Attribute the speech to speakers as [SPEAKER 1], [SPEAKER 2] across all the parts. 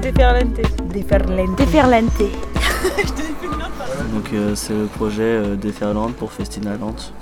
[SPEAKER 1] déferlante.
[SPEAKER 2] Déferlante.
[SPEAKER 3] Déferlante.
[SPEAKER 4] Donc euh, c'est le projet euh, Déferlante pour Festina Lente.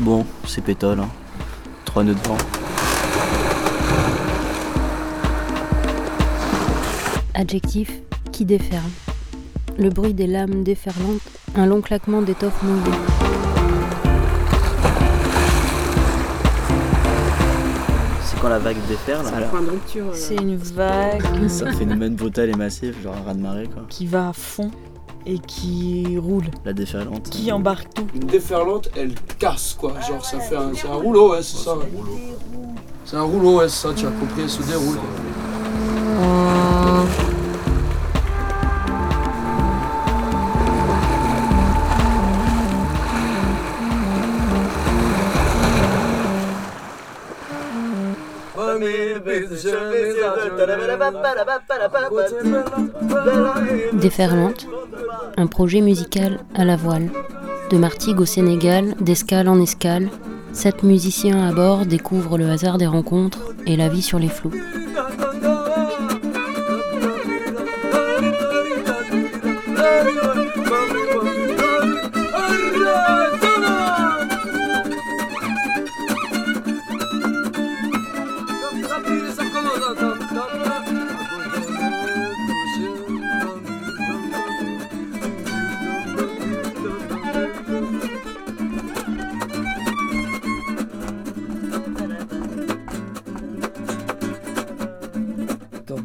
[SPEAKER 4] Bon, c'est pétole, hein. Trois nœuds de vent.
[SPEAKER 3] Adjectif qui déferle. Le bruit des lames déferlantes, un long claquement d'étoffe mouillée.
[SPEAKER 4] Quand la vague déferle,
[SPEAKER 2] Point de rupture. euh,
[SPEAKER 1] C'est une vague
[SPEAKER 4] c'est un phénomène brutal et massif, genre un raz de marée quoi.
[SPEAKER 1] qui va à fond et qui roule,
[SPEAKER 4] La déferlante.
[SPEAKER 1] qui embarque tout.
[SPEAKER 5] Une déferlante, elle casse quoi. Genre ça fait un, c'est un rouleau, ouais, c'est ça. C'est un rouleau, ouais, c'est ça, tu as compris, elle se déroule.
[SPEAKER 3] Déferlante, un projet musical à la voile. De Martigues au Sénégal, d'escale en escale, sept musiciens à bord découvrent le hasard des rencontres et la vie sur les flots.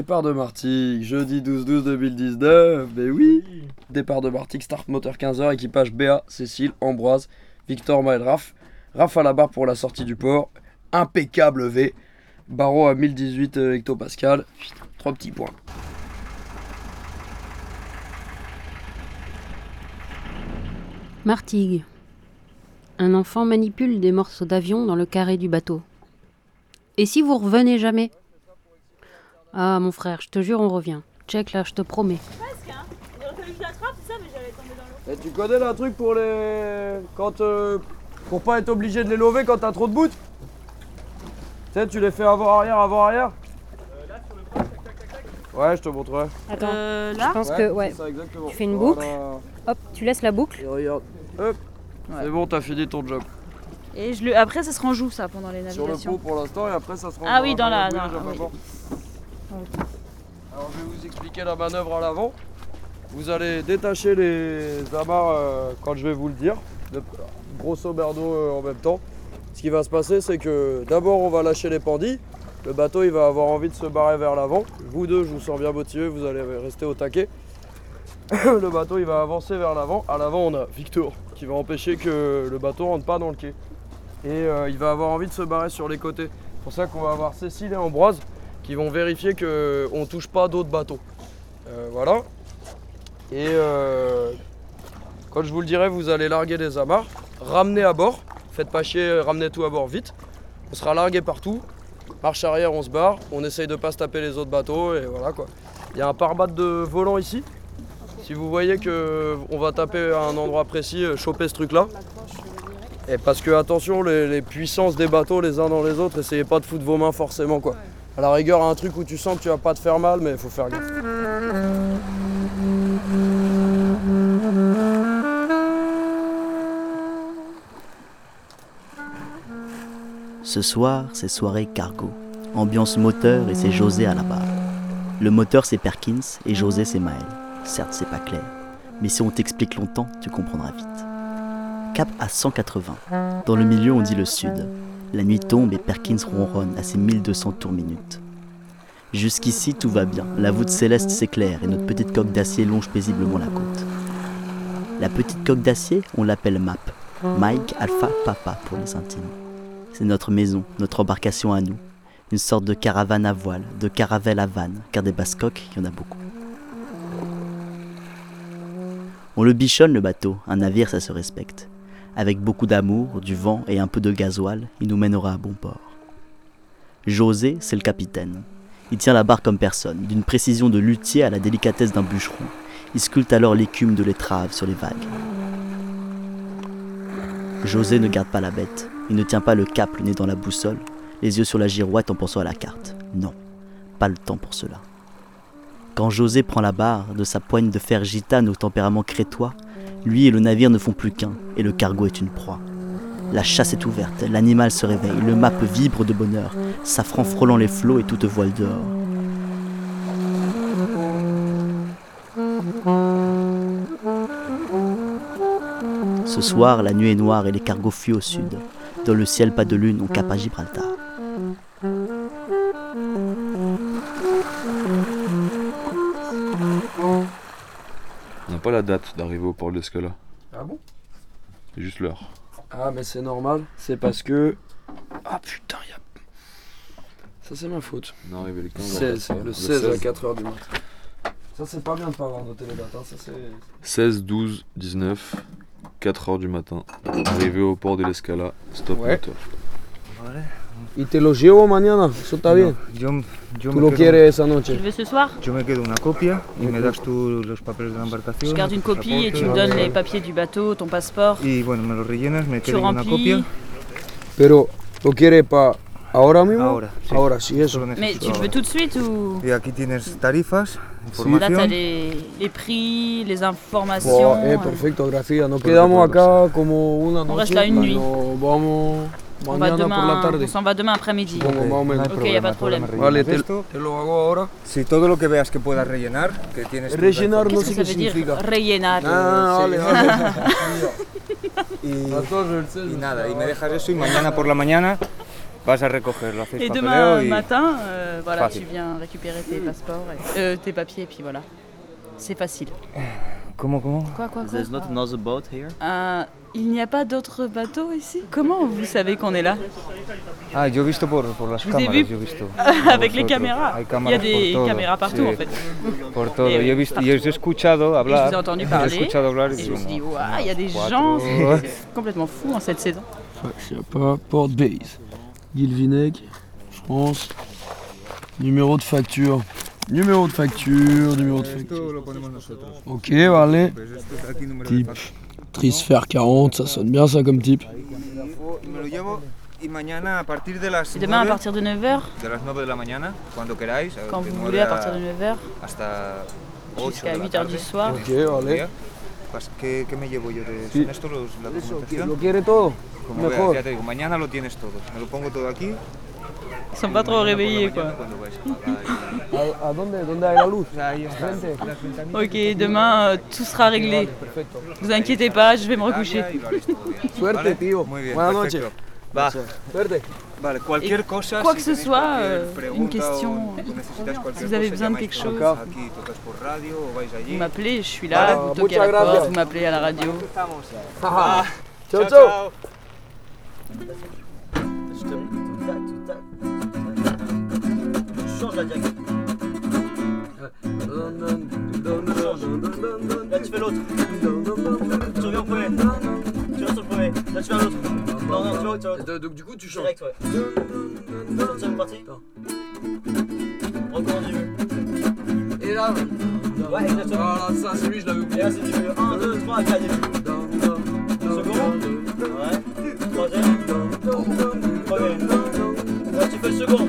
[SPEAKER 5] Départ de Martigues, jeudi 12-12-2019, mais oui Départ de Martigues, start moteur 15h, équipage BA, Cécile, Ambroise, Victor, Maël, Raph. Raph à la barre pour la sortie du port, impeccable V. Barreau à 1018 hectopascal, trois petits points.
[SPEAKER 3] Martigues. Un enfant manipule des morceaux d'avion dans le carré du bateau. Et si vous revenez jamais? Ah mon frère, je te jure on revient. Check là, je te promets.
[SPEAKER 5] Et tu connais un truc pour les. Quand. euh, Pour pas être obligé de les lever quand t'as trop de bouts Tu sais, tu les fais avant-arrière, avant-arrière Ouais, je te montrerai.
[SPEAKER 3] Attends,
[SPEAKER 1] Euh,
[SPEAKER 3] je
[SPEAKER 1] là
[SPEAKER 3] pense que ouais.
[SPEAKER 5] c'est ça, exactement.
[SPEAKER 3] Tu fais une
[SPEAKER 5] Voilà.
[SPEAKER 3] boucle Hop, tu laisses la boucle.
[SPEAKER 5] Et regarde. Hop. C'est bon, t'as fini ton job.
[SPEAKER 1] Et je le... après, ça se renjoue ça pendant les
[SPEAKER 5] Sur le
[SPEAKER 1] navigations.
[SPEAKER 5] pot pour l'instant et après ça se rend
[SPEAKER 1] Ah oui, dans la- dans-
[SPEAKER 5] oui. Alors je vais vous expliquer la manœuvre à l'avant. Vous allez détacher les amarres euh, quand je vais vous le dire, grosso merdo euh, en même temps. Ce qui va se passer, c'est que d'abord on va lâcher les pendis. Le bateau il va avoir envie de se barrer vers l'avant. Vous deux, je vous sens bien motivés, vous allez rester au taquet. le bateau il va avancer vers l'avant. À l'avant on a Victor qui va empêcher que le bateau rentre pas dans le quai. Et euh, il va avoir envie de se barrer sur les côtés. C'est pour ça qu'on va avoir Cécile et Ambroise qui vont vérifier qu'on ne touche pas d'autres bateaux. Euh, voilà. Et euh, quand je vous le dirai, vous allez larguer les amarres, ramener à bord. Faites pas chier, ramenez tout à bord vite. On sera largué partout. Marche arrière, on se barre. On essaye de pas se taper les autres bateaux et voilà quoi. Il y a un pare-batte de volant ici. Si vous voyez que on va taper à un endroit précis, euh, choper ce truc là. Et parce que attention, les, les puissances des bateaux les uns dans les autres, essayez pas de foutre vos mains forcément quoi. À la rigueur, un truc où tu sens que tu vas pas te faire mal, mais il faut faire gaffe.
[SPEAKER 4] Ce soir, c'est soirée cargo. Ambiance moteur et c'est José à la barre. Le moteur c'est Perkins et José c'est Maël. Certes, c'est pas clair, mais si on t'explique longtemps, tu comprendras vite. Cap à 180. Dans le milieu, on dit le sud. La nuit tombe et Perkins ronronne à ses 1200 tours minutes. Jusqu'ici, tout va bien. La voûte céleste s'éclaire et notre petite coque d'acier longe paisiblement la côte. La petite coque d'acier, on l'appelle MAP. Mike Alpha Papa pour les intimes. C'est notre maison, notre embarcation à nous. Une sorte de caravane à voile, de caravelle à vanne, car des basses-coques, il y en a beaucoup. On le bichonne le bateau, un navire ça se respecte. Avec beaucoup d'amour, du vent et un peu de gasoil, il nous mènera à bon port. José, c'est le capitaine. Il tient la barre comme personne, d'une précision de luthier à la délicatesse d'un bûcheron. Il sculpte alors l'écume de l'étrave sur les vagues. José ne garde pas la bête. Il ne tient pas le cap, le nez dans la boussole, les yeux sur la girouette en pensant à la carte. Non, pas le temps pour cela. Quand José prend la barre de sa poigne de fer gitane au tempérament crétois, lui et le navire ne font plus qu'un, et le cargo est une proie. La chasse est ouverte, l'animal se réveille, le map vibre de bonheur, safran frôlant les flots et toute voile dehors. Ce soir, la nuit est noire et les cargos fuient au sud. Dans le ciel, pas de lune, on cap à Gibraltar.
[SPEAKER 2] Pas la date d'arrivée au port de l'Escala.
[SPEAKER 5] Ah bon?
[SPEAKER 2] C'est juste l'heure.
[SPEAKER 5] Ah, mais c'est normal. C'est parce que. Ah putain, y a. Ça, c'est ma faute.
[SPEAKER 2] On est arrivé le 15.
[SPEAKER 5] 16,
[SPEAKER 2] on va
[SPEAKER 5] le
[SPEAKER 2] faire
[SPEAKER 5] 16 à 4h du matin. Ça, c'est pas bien de pas avoir noté les dates. hein. Ça, c'est.
[SPEAKER 2] 16, 12, 19, 4 heures du matin. Arrivé au port de l'Escala, stop
[SPEAKER 5] Ouais.
[SPEAKER 2] moteur.
[SPEAKER 5] Y te lo llevo mañana. Eso está bien.
[SPEAKER 6] Yo, yo,
[SPEAKER 5] Tú
[SPEAKER 6] me
[SPEAKER 5] lo
[SPEAKER 6] quedo,
[SPEAKER 5] quieres esa noche.
[SPEAKER 1] ce soir
[SPEAKER 6] yo me quedo una copia y me das tú los papeles de la embarcación.
[SPEAKER 1] Je garde une copie et tu me donnes les papiers du bateau, ton passeport.
[SPEAKER 6] Y bueno, me los rellenas, me quedo una copia.
[SPEAKER 5] Pero, ¿lo quieres para ahora mismo?
[SPEAKER 6] Ahora, sí.
[SPEAKER 5] Ahora, sí, eso.
[SPEAKER 6] Necesito
[SPEAKER 1] tu le veux tout de suite ou
[SPEAKER 6] Y aquí tienes tarifas,
[SPEAKER 1] Là,
[SPEAKER 6] información.
[SPEAKER 1] t'as les, les prix, les informations.
[SPEAKER 5] eh, perfecto, gracias. Nos quedamos acá como una noche.
[SPEAKER 1] là
[SPEAKER 5] vamos
[SPEAKER 1] On va
[SPEAKER 5] la
[SPEAKER 1] demain,
[SPEAKER 5] tarde.
[SPEAKER 1] on s'en va demain après-midi.
[SPEAKER 5] Supongo, más o menos.
[SPEAKER 1] Ok, y a pas de problème.
[SPEAKER 5] Vale, te,
[SPEAKER 6] Esto,
[SPEAKER 5] te lo hago ahora.
[SPEAKER 6] si todo lo que veas que puedas rellenar, que tienes
[SPEAKER 5] Rellenar no sé qué significa.
[SPEAKER 1] Rellenar?
[SPEAKER 5] Ah, vale, vale.
[SPEAKER 6] Y, y nada, y me dejas eso y mañana por la mañana vas a recogerlo, hacéis
[SPEAKER 1] Et demain
[SPEAKER 6] y...
[SPEAKER 1] matin, euh, voilà,
[SPEAKER 6] Facile.
[SPEAKER 1] tu viens récupérer tes passeports, et- euh, tes papiers, et puis voilà. C'est facile.
[SPEAKER 6] ¿Cómo, cómo?
[SPEAKER 1] Quoi, quoi, quoi?
[SPEAKER 4] There's not another boat here?
[SPEAKER 1] Euh, Il n'y a pas d'autres bateaux ici? Comment vous savez qu'on est là?
[SPEAKER 6] Ah, yo he visto por, por las
[SPEAKER 1] Je vous ai
[SPEAKER 6] cámaras,
[SPEAKER 1] vu
[SPEAKER 6] yo.
[SPEAKER 1] Avec les caméras. Il y a des caméras partout
[SPEAKER 6] sí,
[SPEAKER 1] en fait.
[SPEAKER 6] Por todo.
[SPEAKER 1] Et
[SPEAKER 6] Yo he visto, y os he escuchado
[SPEAKER 1] je vous ai entendu parler.
[SPEAKER 6] escuchado hablar y
[SPEAKER 1] Et je me suis dit, waouh, il y a des gens, complètement fou en cette saison.
[SPEAKER 5] Je sais pas, Port Base. Guilvinec, France. Numéro de facture. Numéro de facture, numéro de facture. Ok, vale. Type. Trisfer 40, ça sonne bien ça comme type.
[SPEAKER 1] Et demain à
[SPEAKER 6] 9,
[SPEAKER 1] partir de 9h,
[SPEAKER 6] de las 9 de la mañana, cuando queráis, a-
[SPEAKER 1] quand vous
[SPEAKER 6] 9
[SPEAKER 1] voulez, à partir de 9h,
[SPEAKER 6] hasta 8
[SPEAKER 1] jusqu'à
[SPEAKER 6] de la
[SPEAKER 1] 8h
[SPEAKER 6] tarde,
[SPEAKER 1] du soir.
[SPEAKER 5] Ok, vale.
[SPEAKER 6] Pues, ¿qué, qué me llevo yo de
[SPEAKER 5] Sí.
[SPEAKER 6] ¿Son esto los, la documentación?
[SPEAKER 5] ¿Lo quiere todo?
[SPEAKER 6] Como veas,
[SPEAKER 5] Mejor.
[SPEAKER 6] ya te digo, mañana lo tienes todo. Me lo pongo todo aquí.
[SPEAKER 1] Ils sont pas trop réveillés quoi.
[SPEAKER 6] Cuando vais a pagar y-
[SPEAKER 5] ¿A, a dónde? ¿Dónde hay la luz?
[SPEAKER 6] O sea, ahí está.
[SPEAKER 5] Frente.
[SPEAKER 6] Las ventanitas
[SPEAKER 1] Ok, demain euh, tout sera réglé. Vous inquiétez pas, je vais me recoucher.
[SPEAKER 5] Suerte, tío.
[SPEAKER 6] Muy bien.
[SPEAKER 5] Buenas noches.
[SPEAKER 6] Va.
[SPEAKER 5] Suerte.
[SPEAKER 6] Vale, cualquier cosa.
[SPEAKER 1] quoi
[SPEAKER 6] si
[SPEAKER 1] que ce soit, euh, une question,
[SPEAKER 6] necesitáis
[SPEAKER 1] si vous avez besoin de quelque chose. Vous m'appelez, je suis là, vous toquez à la porte, vous m'appelez à la radio.
[SPEAKER 5] Ciao, ciao.
[SPEAKER 4] Change la. Là tu fais l'autre. Tu reviens au premier. Tu restes au premier. Là tu fais un autre. Non, non, tu.
[SPEAKER 5] Donc, donc, du coup tu changes.
[SPEAKER 4] Direct, ouais. Deuxième partie. Recommence du.
[SPEAKER 5] Et là,
[SPEAKER 4] Ouais, exactement.
[SPEAKER 5] voilà, ça, celui je l'avais
[SPEAKER 4] Et
[SPEAKER 5] oublié.
[SPEAKER 4] là c'est du début. 1, 2, 3, 4 début. Second. Ouais. Troisième. Premier. Là tu fais le second.